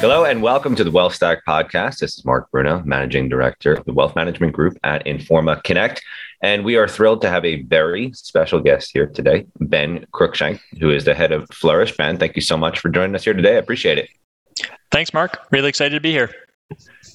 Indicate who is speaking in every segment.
Speaker 1: Hello and welcome to the Wealth Stack podcast. This is Mark Bruno, Managing Director of the Wealth Management Group at Informa Connect. And we are thrilled to have a very special guest here today, Ben Cruikshank, who is the head of Flourish. Ben, thank you so much for joining us here today. I appreciate it.
Speaker 2: Thanks, Mark. Really excited to be here.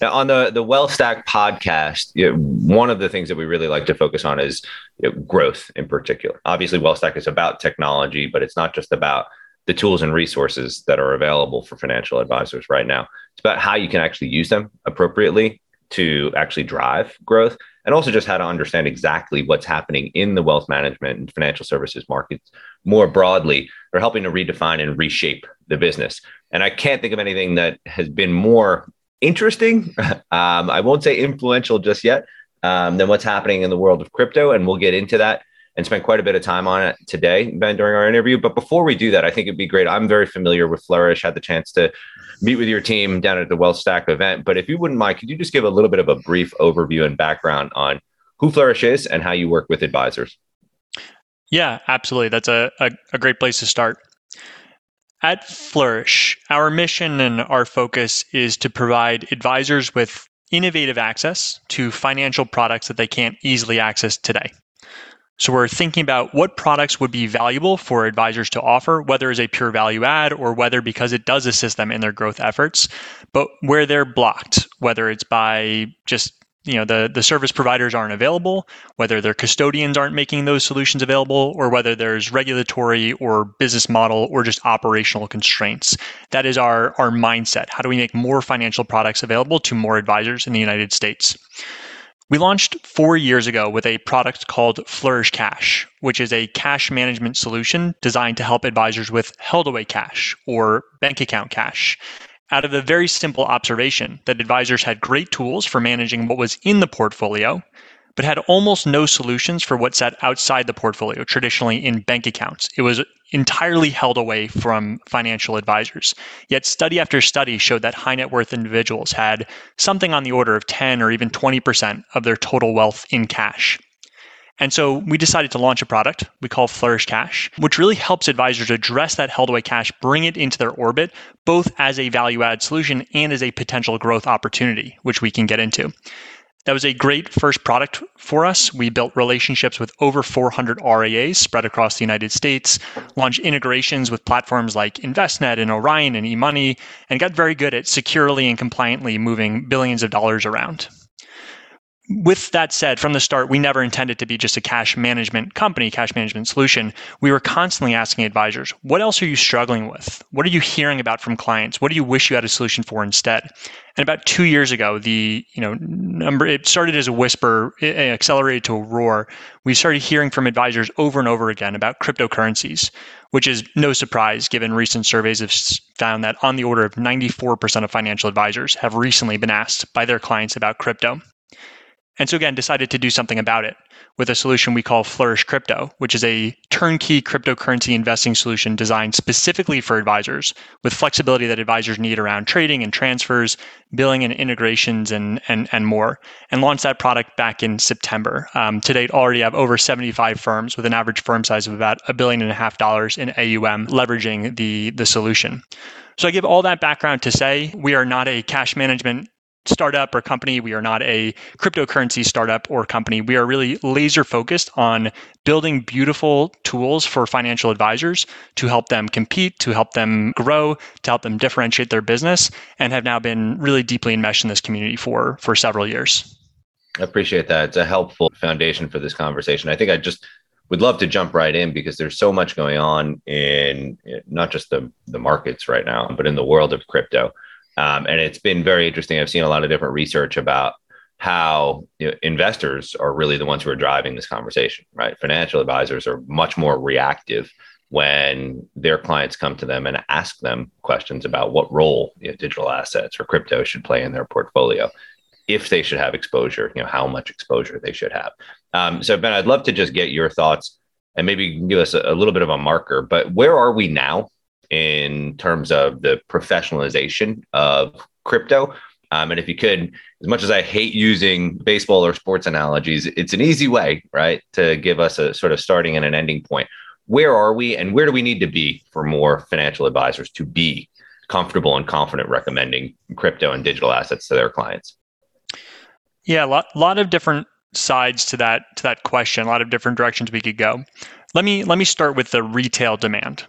Speaker 1: Now, on the the Wealth Stack podcast, you know, one of the things that we really like to focus on is you know, growth in particular. Obviously, Wealth Stack is about technology, but it's not just about the tools and resources that are available for financial advisors right now. It's about how you can actually use them appropriately to actually drive growth and also just how to understand exactly what's happening in the wealth management and financial services markets more broadly. They're helping to redefine and reshape the business. And I can't think of anything that has been more interesting. um, I won't say influential just yet um, than what's happening in the world of crypto. And we'll get into that and spent quite a bit of time on it today, Ben, during our interview. But before we do that, I think it'd be great. I'm very familiar with Flourish, had the chance to meet with your team down at the Wealth Stack event. But if you wouldn't mind, could you just give a little bit of a brief overview and background on who Flourish is and how you work with advisors?
Speaker 2: Yeah, absolutely. That's a, a, a great place to start. At Flourish, our mission and our focus is to provide advisors with innovative access to financial products that they can't easily access today. So we're thinking about what products would be valuable for advisors to offer, whether as a pure value add or whether because it does assist them in their growth efforts, but where they're blocked, whether it's by just you know the the service providers aren't available whether their custodians aren't making those solutions available or whether there's regulatory or business model or just operational constraints. That is our our mindset. How do we make more financial products available to more advisors in the united states we launched four years ago with a product called Flourish Cash, which is a cash management solution designed to help advisors with held away cash or bank account cash. Out of a very simple observation that advisors had great tools for managing what was in the portfolio, but had almost no solutions for what sat outside the portfolio, traditionally in bank accounts. It was entirely held away from financial advisors. Yet, study after study showed that high net worth individuals had something on the order of 10 or even 20% of their total wealth in cash. And so we decided to launch a product we call Flourish Cash, which really helps advisors address that held away cash, bring it into their orbit, both as a value add solution and as a potential growth opportunity, which we can get into. That was a great first product for us. We built relationships with over 400 RIAs spread across the United States, launched integrations with platforms like Envestnet and Orion and eMoney, and got very good at securely and compliantly moving billions of dollars around with that said, from the start, we never intended to be just a cash management company, cash management solution. We were constantly asking advisors, what else are you struggling with? What are you hearing about from clients? What do you wish you had a solution for instead? And about two years ago, the you know number it started as a whisper, it accelerated to a roar. We started hearing from advisors over and over again about cryptocurrencies, which is no surprise given recent surveys have found that on the order of 94% of financial advisors have recently been asked by their clients about crypto. And so again, decided to do something about it with a solution we call Flourish Crypto, which is a turnkey cryptocurrency investing solution designed specifically for advisors with flexibility that advisors need around trading and transfers, billing and integrations, and, and, and more. And launched that product back in September. Um, to date, already have over 75 firms with an average firm size of about a billion and a half dollars in AUM leveraging the, the solution. So I give all that background to say we are not a cash management startup or company. We are not a cryptocurrency startup or company. We are really laser focused on building beautiful tools for financial advisors to help them compete, to help them grow, to help them differentiate their business, and have now been really deeply enmeshed in this community for for several years.
Speaker 1: I appreciate that. It's a helpful foundation for this conversation. I think I just would love to jump right in because there's so much going on in not just the the markets right now, but in the world of crypto. Um, and it's been very interesting. I've seen a lot of different research about how you know, investors are really the ones who are driving this conversation, right? Financial advisors are much more reactive when their clients come to them and ask them questions about what role you know, digital assets or crypto should play in their portfolio, if they should have exposure, you know, how much exposure they should have. Um, so, Ben, I'd love to just get your thoughts and maybe give us a, a little bit of a marker. But where are we now in terms of the professionalization of crypto. Um, and if you could, as much as I hate using baseball or sports analogies, it's an easy way, right, to give us a sort of starting and an ending point. Where are we, and where do we need to be for more financial advisors to be comfortable and confident recommending crypto and digital assets to their clients?
Speaker 2: Yeah, a lot, lot of different sides to that to that question. A lot of different directions we could go. Let me let me start with the retail demand.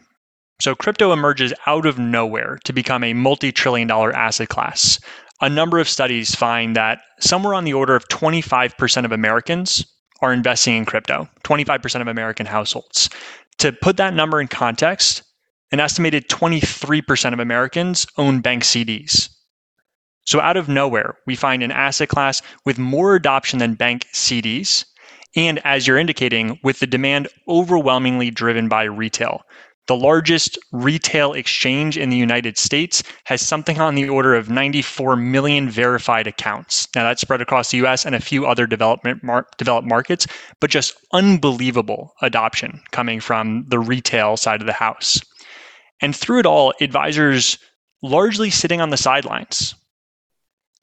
Speaker 2: So crypto emerges out of nowhere to become a multi-trillion dollar asset class. A number of studies find that somewhere on the order of 25% of Americans are investing in crypto, 25% of American households. To put that number in context, an estimated 23% of Americans own bank CDs. So, out of nowhere, we find an asset class with more adoption than bank CDs. And as you're indicating, with the demand overwhelmingly driven by retail. The largest retail exchange in the United States has something on the order of 94 million verified accounts. Now, that's spread across the US and a few other development mar- developed markets, but just unbelievable adoption coming from the retail side of the house. And through it all, advisors largely sitting on the sidelines,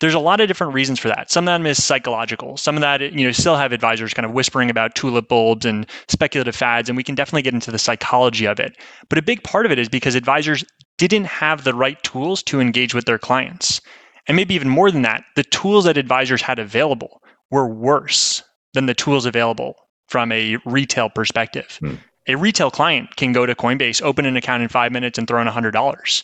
Speaker 2: there's a lot of different reasons for that. Some of them is psychological. Some of that, you know, still have advisors kind of whispering about tulip bulbs and speculative fads, and we can definitely get into the psychology of it. But a big part of it is because advisors didn't have the right tools to engage with their clients. And maybe even more than that, the tools that advisors had available were worse than the tools available from a retail perspective. Hmm. A retail client can go to Coinbase, open an account in five minutes, and throw in $100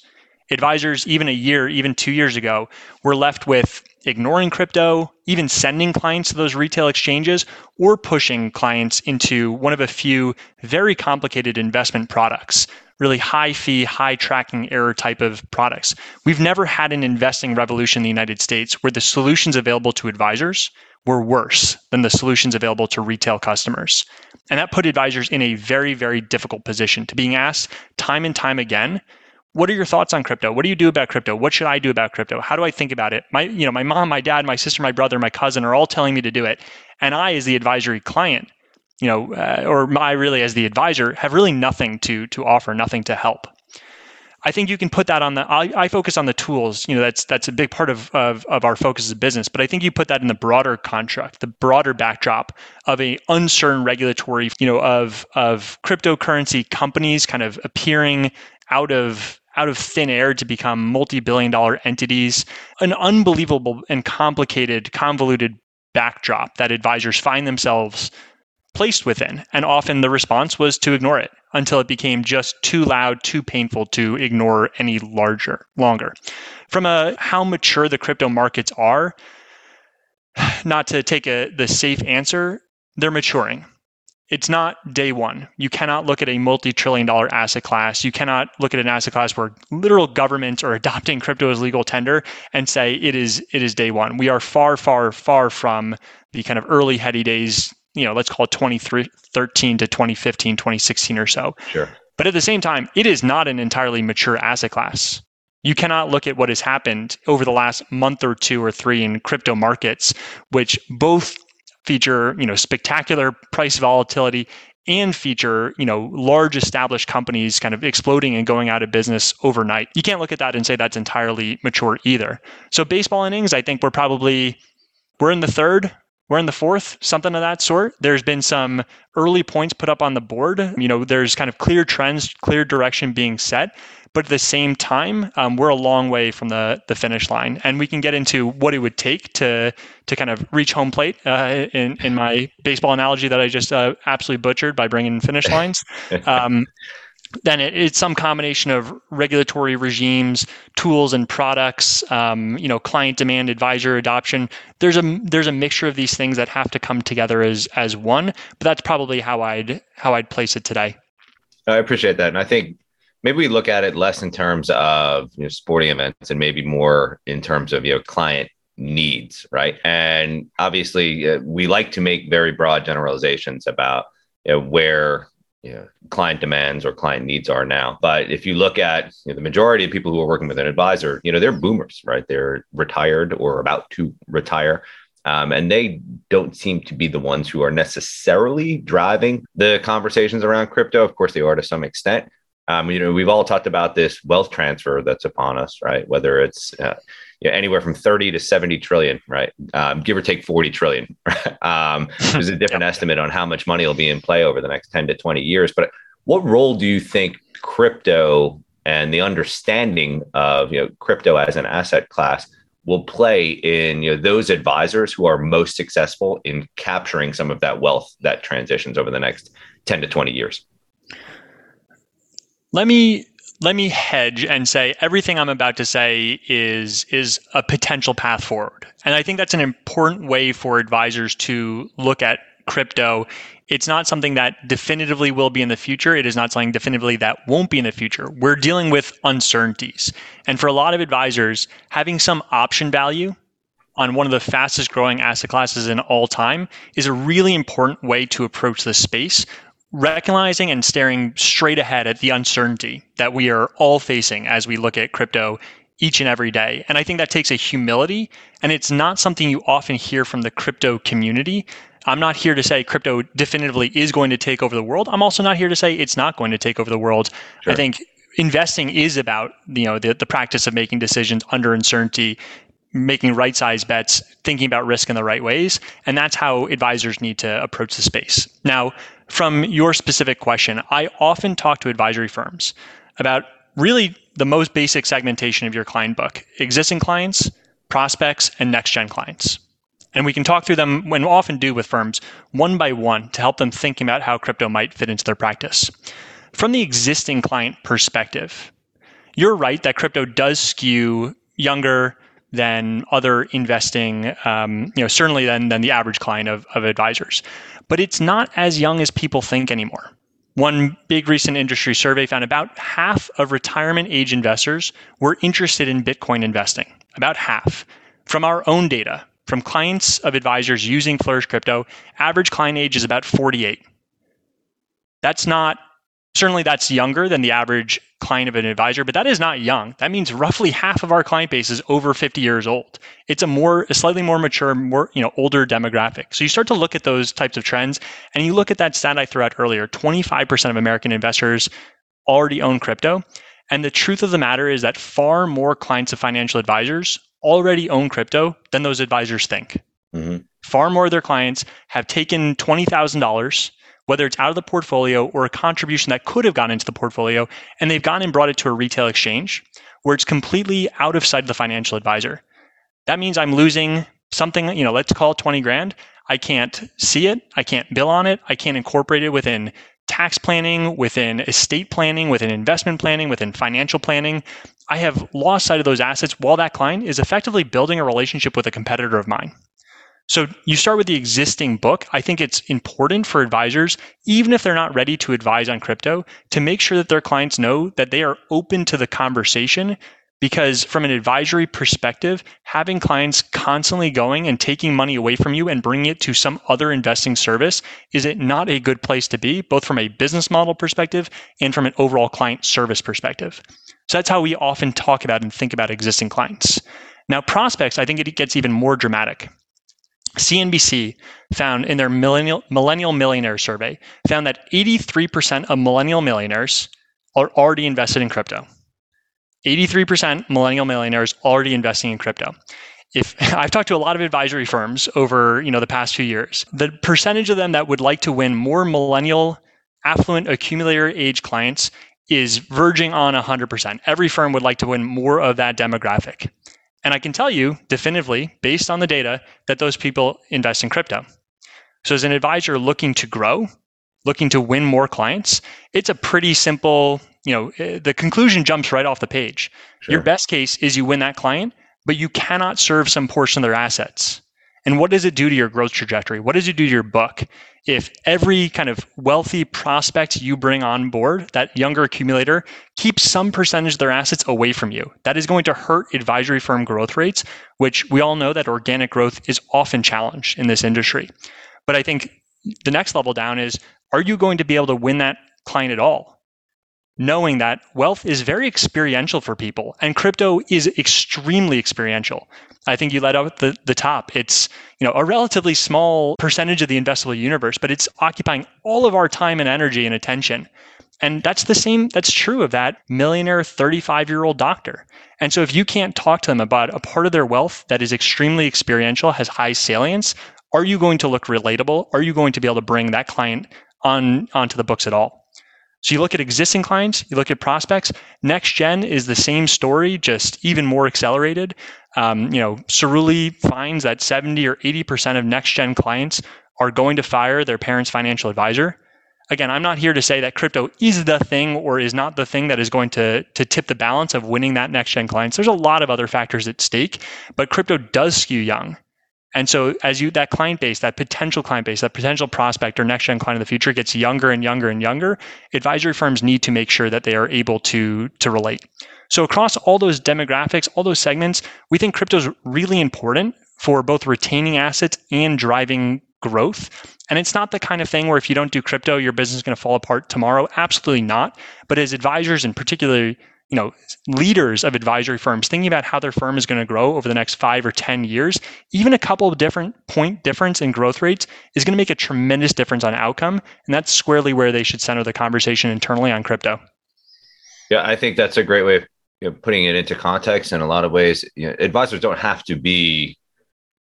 Speaker 2: advisors, even a year, even two years ago, were left with ignoring crypto, even sending clients to those retail exchanges, or pushing clients into one of a few very complicated investment products, really high fee, high tracking error type of products. We've never had an investing revolution in the United States where the solutions available to advisors were worse than the solutions available to retail customers. And that put advisors in a very, very difficult position to being asked time and time again what are your thoughts on crypto? What do you do about crypto? What should I do about crypto? How do I think about it? My, you know, my mom, my dad, my sister, my brother, my cousin are all telling me to do it, and I, as the advisory client, you know, uh, or I really as the advisor, have really nothing to to offer, nothing to help. I think you can put that on the. I, I, focus on the tools. You know, that's that's a big part of, of of our focus as a business. But I think you put that in the broader contract, the broader backdrop of a uncertain regulatory. You know, of of cryptocurrency companies kind of appearing out of out of thin air to become multi-billion dollar entities an unbelievable and complicated convoluted backdrop that advisors find themselves placed within. And often the response was to ignore it until it became just too loud too painful to ignore any larger longer. From a how mature the crypto markets are not to take a the safe answer they're maturing it's not day one. You cannot look at a multi trillion dollar asset class. You cannot look at an asset class where literal governments are adopting crypto as legal tender and say it is it is day one. We are far, far, far from the kind of early heady days, you know, let's call it 2013 to 2015, 2016 or so.
Speaker 1: Sure.
Speaker 2: But at the same time, it is not an entirely mature asset class. You cannot look at what has happened over the last month or two or three in crypto markets, which both feature you know spectacular price volatility and feature you know large established companies kind of exploding and going out of business overnight you can't look at that and say that's entirely mature either so baseball innings i think we're probably we're in the third we're in the fourth, something of that sort. There's been some early points put up on the board. You know, there's kind of clear trends, clear direction being set. But at the same time, um, we're a long way from the the finish line, and we can get into what it would take to to kind of reach home plate. Uh, in in my baseball analogy that I just uh, absolutely butchered by bringing finish lines. Um, then it, it's some combination of regulatory regimes, tools and products, um, you know, client demand, advisor adoption. There's a there's a mixture of these things that have to come together as as one. But that's probably how I'd how I'd place it today.
Speaker 1: I appreciate that, and I think maybe we look at it less in terms of you know, sporting events and maybe more in terms of you know client needs, right? And obviously, uh, we like to make very broad generalizations about you know, where you know, client demands or client needs are now. But if you look at you know, the majority of people who are working with an advisor, you know, they're boomers, right? They're retired or about to retire. Um, and they don't seem to be the ones who are necessarily driving the conversations around crypto. Of course, they are to some extent. Um, you know, we've all talked about this wealth transfer that's upon us, right? Whether it's uh, you know, anywhere from 30 to 70 trillion, right? Um, give or take 40 trillion. um, there's a different yep. estimate on how much money will be in play over the next 10 to 20 years. But what role do you think crypto and the understanding of you know crypto as an asset class will play in you know those advisors who are most successful in capturing some of that wealth that transitions over the next 10 to 20 years
Speaker 2: let me let me hedge and say everything I'm about to say is is a potential path forward. And I think that's an important way for advisors to look at crypto. It's not something that definitively will be in the future. It is not something definitively that won't be in the future. We're dealing with uncertainties. And for a lot of advisors, having some option value on one of the fastest growing asset classes in all time is a really important way to approach this space recognizing and staring straight ahead at the uncertainty that we are all facing as we look at crypto each and every day. And I think that takes a humility, and it's not something you often hear from the crypto community. I'm not here to say crypto definitively is going to take over the world. I'm also not here to say it's not going to take over the world. Sure. I think investing is about you know the, the practice of making decisions under uncertainty making right size bets thinking about risk in the right ways and that's how advisors need to approach the space now from your specific question, I often talk to advisory firms about really the most basic segmentation of your client book existing clients, prospects, and next gen clients. And we can talk through them, when often do with firms, one by one to help them think about how crypto might fit into their practice. From the existing client perspective, you're right that crypto does skew younger than other investing, um, you know, certainly than, than the average client of, of advisors but it's not as young as people think anymore. One big recent industry survey found about half of retirement age investors were interested in Bitcoin investing. About half. From our own data, from clients of advisors using Flourish Crypto, average client age is about 48. That's not Certainly, that's younger than the average client of an advisor, but that is not young. That means roughly half of our client base is over 50 years old. It's a more, a slightly more mature, more you know, older demographic. So you start to look at those types of trends, and you look at that stat I threw out earlier: 25% of American investors already own crypto. And the truth of the matter is that far more clients of financial advisors already own crypto than those advisors think. Mm-hmm. Far more of their clients have taken $20,000 whether it's out of the portfolio or a contribution that could have gone into the portfolio, and they've gone and brought it to a retail exchange where it's completely out of sight of the financial advisor. That means I'm losing something, you know, let's call it 20 grand. I can't see it. I can't bill on it. I can't incorporate it within tax planning, within estate planning, within investment planning, within financial planning. I have lost sight of those assets while that client is effectively building a relationship with a competitor of mine. So you start with the existing book. I think it's important for advisors, even if they're not ready to advise on crypto, to make sure that their clients know that they are open to the conversation. Because from an advisory perspective, having clients constantly going and taking money away from you and bringing it to some other investing service is it not a good place to be, both from a business model perspective and from an overall client service perspective. So that's how we often talk about and think about existing clients. Now, prospects, I think it gets even more dramatic. CNBC found in their millennial, millennial millionaire survey found that 83% of millennial millionaires are already invested in crypto. 83% millennial millionaires already investing in crypto. If I've talked to a lot of advisory firms over, you know, the past few years, the percentage of them that would like to win more millennial affluent accumulator age clients is verging on 100%. Every firm would like to win more of that demographic. And I can tell you definitively, based on the data, that those people invest in crypto. So, as an advisor looking to grow, looking to win more clients, it's a pretty simple, you know, eh, the conclusion jumps right off the page. Sure. Your best case is you win that client, but you cannot serve some portion of their assets. And what does it do to your growth trajectory? What does it do to your book? If every kind of wealthy prospect you bring on board, that younger accumulator, keeps some percentage of their assets away from you, that is going to hurt advisory firm growth rates, which we all know that organic growth is often challenged in this industry. But I think the next level down is are you going to be able to win that client at all? Knowing that wealth is very experiential for people and crypto is extremely experiential. I think you led out the, the top. It's you know a relatively small percentage of the investable universe, but it's occupying all of our time and energy and attention. And that's the same, that's true of that millionaire 35 year old doctor. And so if you can't talk to them about a part of their wealth that is extremely experiential, has high salience, are you going to look relatable? Are you going to be able to bring that client on onto the books at all? So you look at existing clients, you look at prospects. Next gen is the same story, just even more accelerated. Um, you know, Cerulli finds that 70 or 80% of next gen clients are going to fire their parents' financial advisor. Again, I'm not here to say that crypto is the thing or is not the thing that is going to, to tip the balance of winning that next gen clients. There's a lot of other factors at stake, but crypto does skew young. And so as you that client base, that potential client base, that potential prospect or next gen client of the future gets younger and younger and younger, advisory firms need to make sure that they are able to to relate. So across all those demographics, all those segments, we think crypto is really important for both retaining assets and driving growth. And it's not the kind of thing where if you don't do crypto, your business is going to fall apart tomorrow. Absolutely not. But as advisors and particularly you know leaders of advisory firms thinking about how their firm is going to grow over the next five or ten years even a couple of different point difference in growth rates is going to make a tremendous difference on outcome and that's squarely where they should center the conversation internally on crypto
Speaker 1: yeah i think that's a great way of you know, putting it into context in a lot of ways you know, advisors don't have to be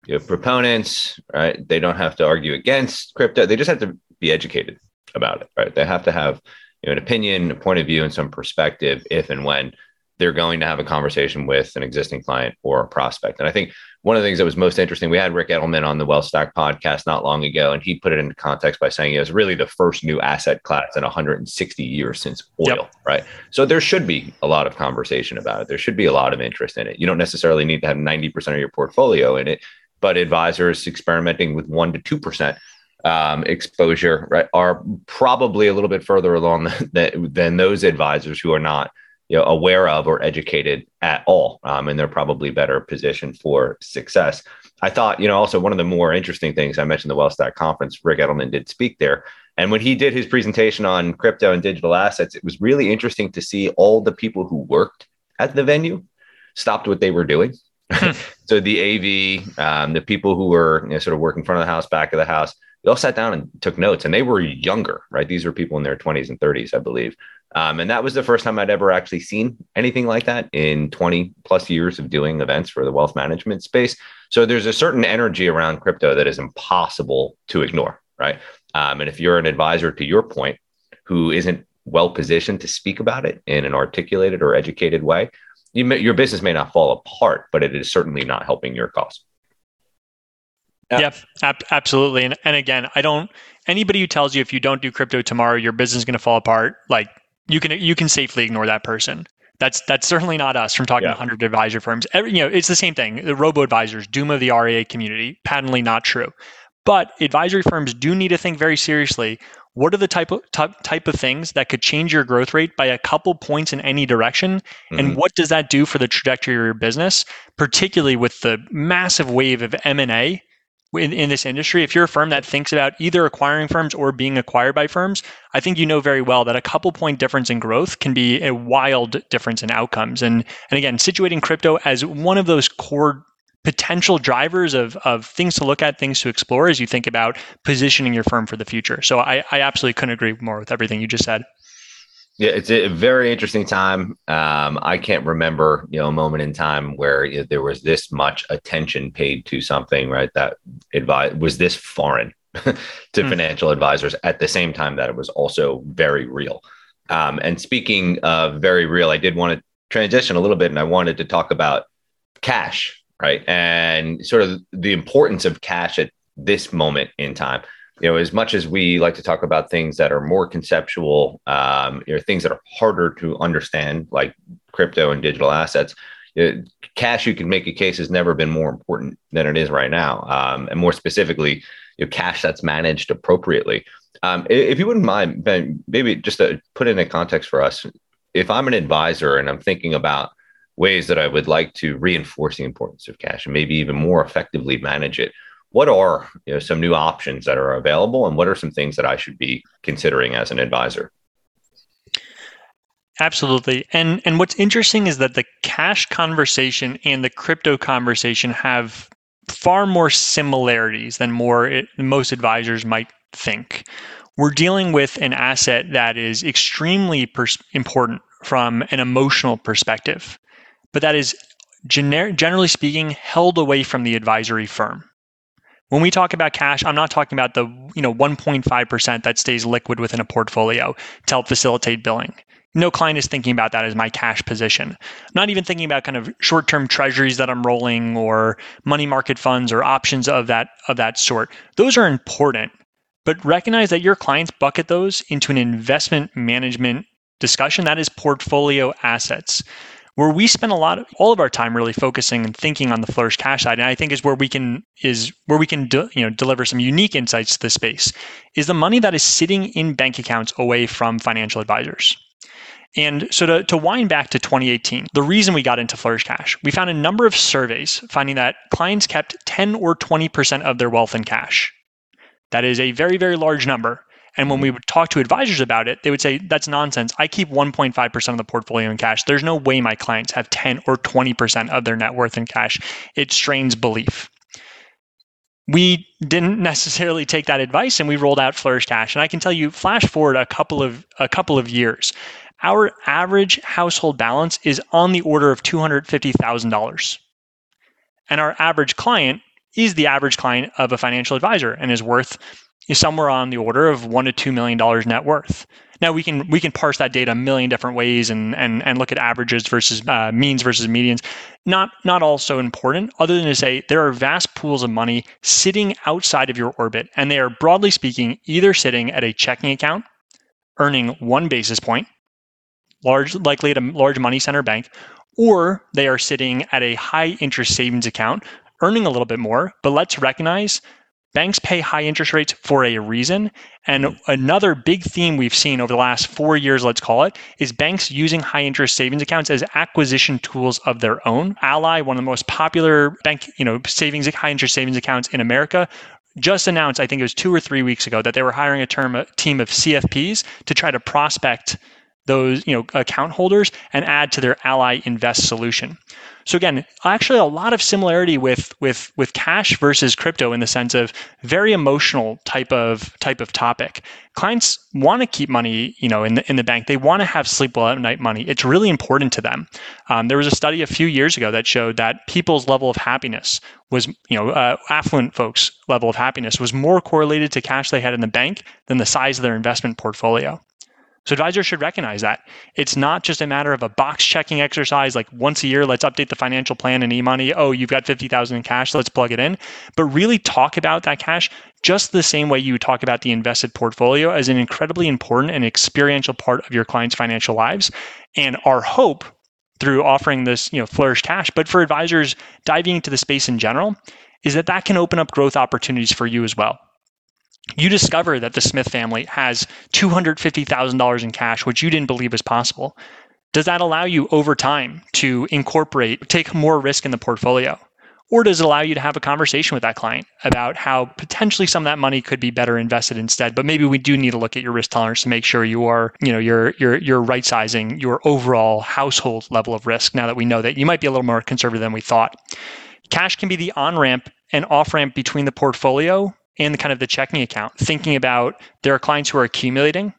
Speaker 1: you know, proponents, right? They don't have to argue against crypto. They just have to be educated about it, right? They have to have you know, an opinion, a point of view, and some perspective if and when they're going to have a conversation with an existing client or a prospect. And I think one of the things that was most interesting, we had Ric Edelman on the Wealth Stack podcast not long ago, and he put it into context by saying it was really the first new asset class in 160 years since oil, yep. right? So there should be a lot of conversation about it. There should be a lot of interest in it. You don't necessarily need to have 90% of your portfolio in it but advisors experimenting with one to two percent um, exposure right, are probably a little bit further along than, than those advisors who are not you know, aware of or educated at all, um, and they're probably better positioned for success. I thought, you know, also one of the more interesting things I mentioned the WealthStack conference, Ric Edelman did speak there, and when he did his presentation on crypto and digital assets, it was really interesting to see all the people who worked at the venue stopped what they were doing Hmm. so the AV, um, the people who were you know, sort of working front of the house, back of the house, they all sat down and took notes, and they were younger, right? These were people in their 20s and 30s, I believe. Um, and that was the first time I'd ever actually seen anything like that in 20 plus years of doing events for the wealth management space. So there's a certain energy around crypto that is impossible to ignore, right? Um, and if you're an advisor, to your point, who isn't well positioned to speak about it in an articulated or educated way, you may, your business may not fall apart, but it is certainly not helping your cause.
Speaker 2: Yeah, yep, ab- absolutely. And, and again, I don't, anybody who tells you if you don't do crypto tomorrow, your business is going to fall apart, like you can, you can safely ignore that person. That's that's certainly not us from talking yeah. to 100 advisor firms. Every, you know, it's the same thing. The robo advisors, doom of the RIA community, patently not true. But advisory firms do need to think very seriously what are the type of type of things that could change your growth rate by a couple points in any direction mm-hmm. and what does that do for the trajectory of your business particularly with the massive wave of m&a in, in this industry if you're a firm that thinks about either acquiring firms or being acquired by firms i think you know very well that a couple point difference in growth can be a wild difference in outcomes and and again situating crypto as one of those core potential drivers of, of things to look at, things to explore as you think about positioning your firm for the future. So I, I absolutely couldn't agree more with everything you just said.
Speaker 1: Yeah, it's a very interesting time. Um, I can't remember, you know, a moment in time where you know, there was this much attention paid to something, right? That advice was this foreign to mm. financial advisors at the same time that it was also very real. Um, and speaking of very real, I did want to transition a little bit, and I wanted to talk about cash right? And sort of the importance of cash at this moment in time. You know, as much as we like to talk about things that are more conceptual, um, you know, things that are harder to understand, like crypto and digital assets, it, cash, you can make a case, has never been more important than it is right now. Um, and more specifically, you know, cash that's managed appropriately. Um, if you wouldn't mind, Ben, maybe just to put in a context for us, if I'm an advisor and I'm thinking about ways that I would like to reinforce the importance of cash and maybe even more effectively manage it. What are you know, some new options that are available, and what are some things that I should be considering as an advisor?
Speaker 2: Absolutely. And and what's interesting is that the cash conversation and the crypto conversation have far more similarities than more it, most advisors might think. We're dealing with an asset that is extremely pers- important from an emotional perspective but that is gener- generally speaking held away from the advisory firm. When we talk about cash, I'm not talking about the you know 1.5% that stays liquid within a portfolio to help facilitate billing. No client is thinking about that as my cash position. Not even thinking about kind of short-term treasuries that I'm rolling or money market funds or options of that of that sort. Those are important, but recognize that your clients bucket those into an investment management discussion that is portfolio assets where we spend a lot of all of our time really focusing and thinking on the flourish cash side. And i think is where we can is where we can you know deliver some unique insights to the space is the money that is sitting in bank accounts away from financial advisors. And so to, to wind back to 2018 the reason we got into flourish cash we found a number of surveys finding that clients kept 10 or 20% of their wealth in cash. That is a very very large number and when mm-hmm. we would talk to advisors about it, they would say, that's nonsense. I keep 1.5% of the portfolio in cash. There's no way my clients have 10 or 20% of their net worth in cash. It strains belief. We didn't necessarily take that advice and we rolled out Flourish Cash. And I can tell you, flash forward a couple of a couple of years, our average household balance is on the order of $250,000. And our average client is the average client of a financial advisor and is worth is somewhere on the order of one to two million dollars net worth. Now we can we can parse that data a million different ways and and and look at averages versus uh, means versus medians. Not not all so important, other than to say there are vast pools of money sitting outside of your orbit, and they are broadly speaking either sitting at a checking account, earning one basis point, large likely at a large money center bank, or they are sitting at a high interest savings account, earning a little bit more. But let's recognize banks pay high interest rates for a reason. And hmm. another big theme we've seen over the last four years, let's call it, is banks using high interest savings accounts as acquisition tools of their own. Ally, one of the most popular bank, you know, savings, high interest savings accounts in America, just announced, I think it was two or three weeks ago, that they were hiring a term a team of CFPs to try to prospect those you know account holders and add to their Ally Invest solution. So again, actually a lot of similarity with with with cash versus crypto in the sense of very emotional type of type of topic. Clients want to keep money, you know, in the in the bank. They want to have sleep well at night money. It's really important to them. Um, there was a study a few years ago that showed that people's level of happiness was, you know, uh, affluent folks' level of happiness was more correlated to cash they had in the bank than the size of their investment portfolio. So advisors should recognize that. It's not just a matter of a box checking exercise like once a year, let's update the financial plan and eMoney. Oh, you've got 50,000 in cash, let's plug it in. But really talk about that cash just the same way you talk about the invested portfolio as an incredibly important and experiential part of your clients' financial lives. And our hope through offering this, you know, flourish cash, but for advisors diving into the space in general, is that that can open up growth opportunities for you as well you discover that the Smith family has $250,000 in cash, which you didn't believe was possible. Does that allow you over time to incorporate, take more risk in the portfolio? Or does it allow you to have a conversation with that client about how potentially some of that money could be better invested instead? But maybe we do need to look at your risk tolerance to make sure you are, you know, you're you're you're right sizing your overall household level of risk now that we know that you might be a little more conservative than we thought. Cash can be the on ramp and off ramp between the portfolio and the kind of the checking account, thinking about there are clients who are accumulating.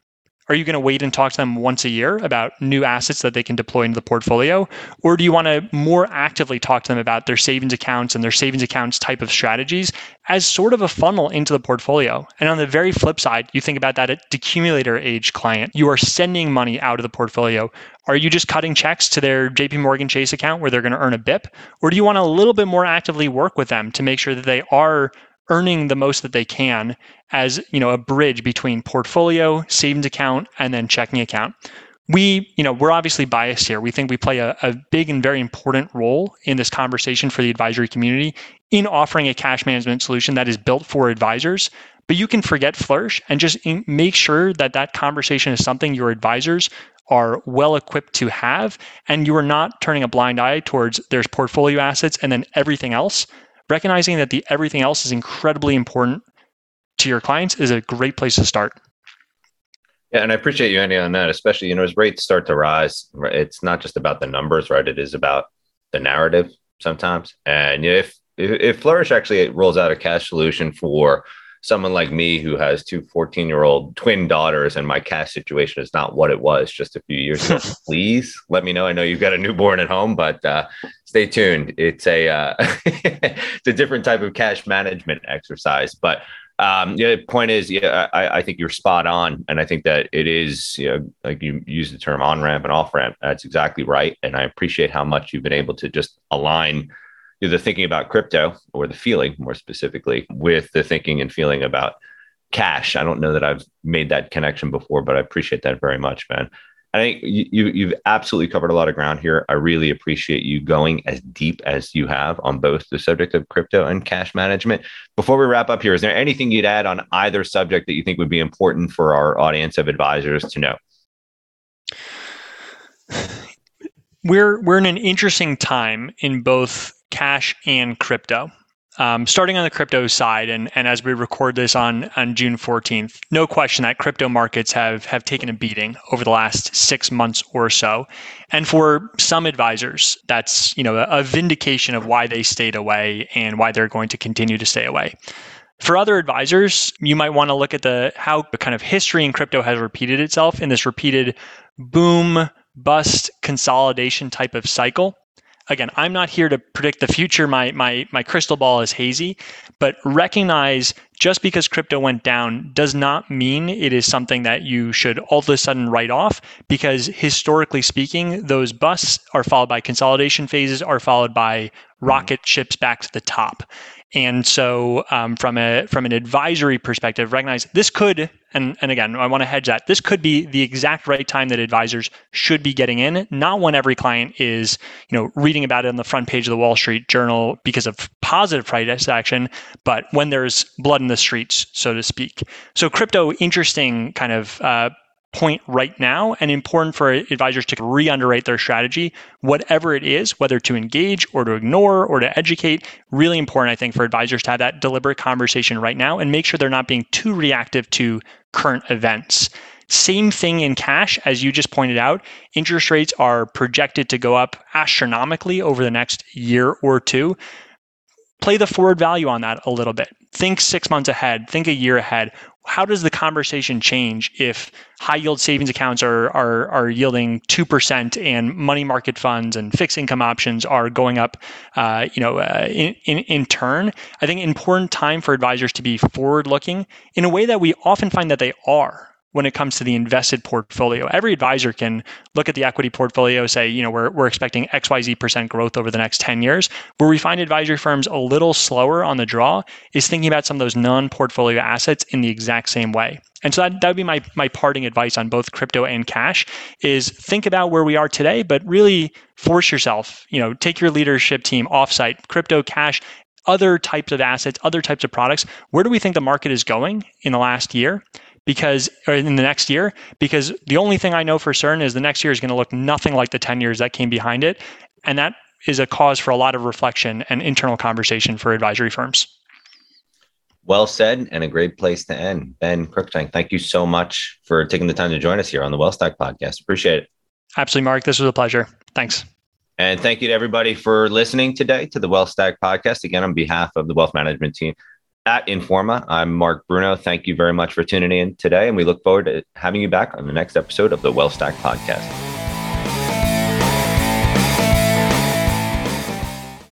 Speaker 2: Are you going to wait and talk to them once a year about new assets that they can deploy into the portfolio? Or do you want to more actively talk to them about their savings accounts and their savings accounts type of strategies as sort of a funnel into the portfolio? And on the very flip side, you think about that at decumulator age client. You are sending money out of the portfolio. Are you just cutting checks to their JP Morgan Chase account where they're going to earn a BIP? Or do you want to a little bit more actively work with them to make sure that they are earning the most that they can as you know a bridge between portfolio savings account and then checking account. We you know we're obviously biased here. We think we play a, a big and very important role in this conversation for the advisory community in offering a cash management solution that is built for advisors. But you can forget flourish and just make sure that that conversation is something your advisors are well equipped to have and you are not turning a blind eye towards there's portfolio assets and then everything else recognizing that the everything else is incredibly important to your clients is a great place to start.
Speaker 1: Yeah, and I appreciate you ending on that, especially you know as rates start to rise, it's not just about the numbers, right? It is about the narrative sometimes. And if, if Flourish actually rolls out a cash solution for someone like me who has two 14 year old twin daughters and my cash situation is not what it was just a few years ago, please let me know. I know you've got a newborn at home, but uh, stay tuned. It's a uh, it's a different type of cash management exercise, but um, yeah, the point is, yeah, I, I, think you're spot on, and I think that it is, you know, like you use the term on ramp and off ramp. That's exactly right, and I appreciate how much you've been able to just align the thinking about crypto or the feeling more specifically with the thinking and feeling about cash. I don't know that I've made that connection before, but I appreciate that very much, man. I think you, you've absolutely covered a lot of ground here. I really appreciate you going as deep as you have on both the subject of crypto and cash management. Before we wrap up here, is there anything you'd add on either subject that you think would be important for our audience of advisors to know?
Speaker 2: We're we're in an interesting time in both cash and crypto. Um, starting on the crypto side, and, and as we record this on, on June 14th, no question that crypto markets have, have taken a beating over the last six months or so. And for some advisors, that's you know a, vindication of why they stayed away and why they're going to continue to stay away. For other advisors, you might want to look at the how the kind of history in crypto has repeated itself in this repeated boom bust consolidation type of cycle again, I'm not here to predict the future. My my my crystal ball is hazy, but recognize just because crypto went down does not mean it is something that you should all of a sudden write off because historically speaking, those busts are followed by consolidation phases are followed by mm-hmm. rocket ships back to the top. And so, um, from a from an advisory perspective, recognize this could, and and again, I want to hedge that this could be the exact right time that advisors should be getting in, not when every client is, you know, reading about it on the front page of the Wall Street Journal because of positive price action, but when there's blood in the streets, so to speak. So, crypto, interesting kind of. Uh, point right now and important for advisors to re-underwrite their strategy whatever it is whether to engage or to ignore or to educate really important i think for advisors to have that deliberate conversation right now and make sure they're not being too reactive to current events same thing in cash, as you just pointed out. Interest rates are projected to go up astronomically over the next year or two. Play the forward value on that a little bit. Think six months ahead, think a year ahead how does the conversation change if high yield savings accounts are are, are yielding two percent and money market funds and fixed income options are going up, uh, you know, uh, in, in in turn? I think important time for advisors to be forward looking in a way that we often find that they are when it comes to the invested portfolio. Every advisor can look at the equity portfolio, say, you know, we're, we're expecting XYZ percent growth over the next 10 years. Where we find advisory firms a little slower on the draw is thinking about some of those non-portfolio assets in the exact same way. And so that, that would be my, my parting advice on both crypto and cash is think about where we are today, but really force yourself, you know, take your leadership team offsite, crypto, cash, other types of assets, other types of products. Where do we think the market is going in the last year? Because or in the next year because the only thing I know for certain is the next year is going to look nothing like the 10 years that came behind it and that is a cause for a lot of reflection and internal conversation for advisory firms.
Speaker 1: Well said and a great place to end. Ben Cruikshank, thank you so much for taking the time to join us here on the WealthStack podcast. Appreciate it.
Speaker 2: Absolutely, Mark. This was a pleasure. Thanks.
Speaker 1: And thank you to everybody for listening today to the WealthStack podcast. Again, on behalf of the wealth management team, at Informa. I'm Mark Bruno. Thank you very much for tuning in today, and we look forward to having you back on the next episode of the WealthStack podcast.